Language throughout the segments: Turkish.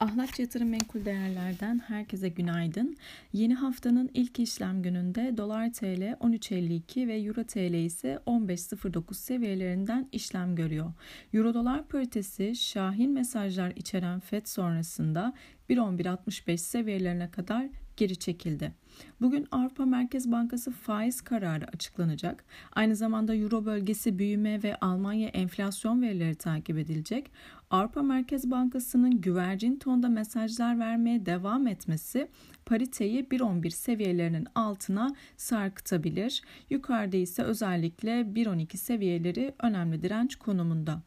Ahlatçı Yatırım Menkul Değerler'den herkese günaydın. Yeni haftanın ilk işlem gününde dolar TL 13.52 ve euro TL ise 15.09 seviyelerinden işlem görüyor. Euro dolar paritesi şahin mesajlar içeren FED sonrasında 1.11.65 seviyelerine kadar geri çekildi. Bugün Avrupa Merkez Bankası faiz kararı açıklanacak. Aynı zamanda Euro bölgesi büyüme ve Almanya enflasyon verileri takip edilecek. Avrupa Merkez Bankası'nın güvercin tonda mesajlar vermeye devam etmesi pariteyi 1.11 seviyelerinin altına sarkıtabilir. Yukarıda ise özellikle 1.12 seviyeleri önemli direnç konumunda.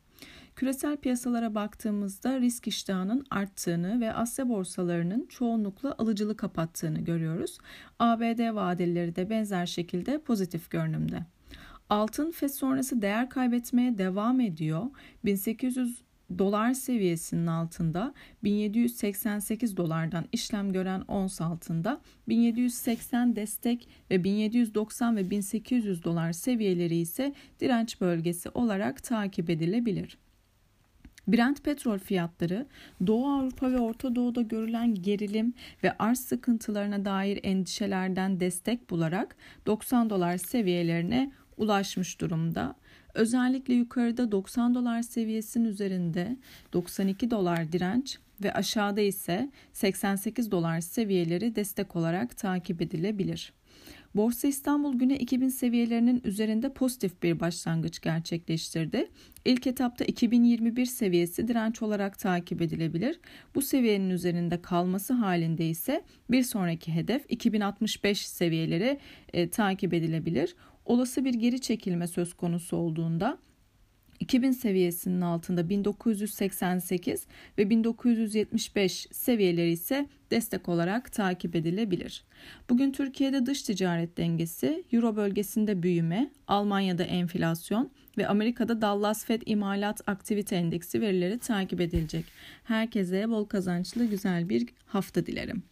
Küresel piyasalara baktığımızda risk iştahının arttığını ve Asya borsalarının çoğunlukla alıcılı kapattığını görüyoruz. ABD vadeleri de benzer şekilde pozitif görünümde. Altın FED sonrası değer kaybetmeye devam ediyor. 1800 dolar seviyesinin altında 1788 dolardan işlem gören ons altında 1780 destek ve 1790 ve 1800 dolar seviyeleri ise direnç bölgesi olarak takip edilebilir. Brent petrol fiyatları Doğu Avrupa ve Orta Doğu'da görülen gerilim ve arz sıkıntılarına dair endişelerden destek bularak 90 dolar seviyelerine ulaşmış durumda. Özellikle yukarıda 90 dolar seviyesinin üzerinde 92 dolar direnç ve aşağıda ise 88 dolar seviyeleri destek olarak takip edilebilir. Borsa İstanbul güne 2000 seviyelerinin üzerinde pozitif bir başlangıç gerçekleştirdi. İlk etapta 2021 seviyesi direnç olarak takip edilebilir. Bu seviyenin üzerinde kalması halinde ise bir sonraki hedef 2065 seviyeleri e, takip edilebilir. Olası bir geri çekilme söz konusu olduğunda 2000 seviyesinin altında 1988 ve 1975 seviyeleri ise destek olarak takip edilebilir. Bugün Türkiye'de dış ticaret dengesi, Euro bölgesinde büyüme, Almanya'da enflasyon ve Amerika'da Dallas Fed İmalat Aktivite Endeksi verileri takip edilecek. Herkese bol kazançlı güzel bir hafta dilerim.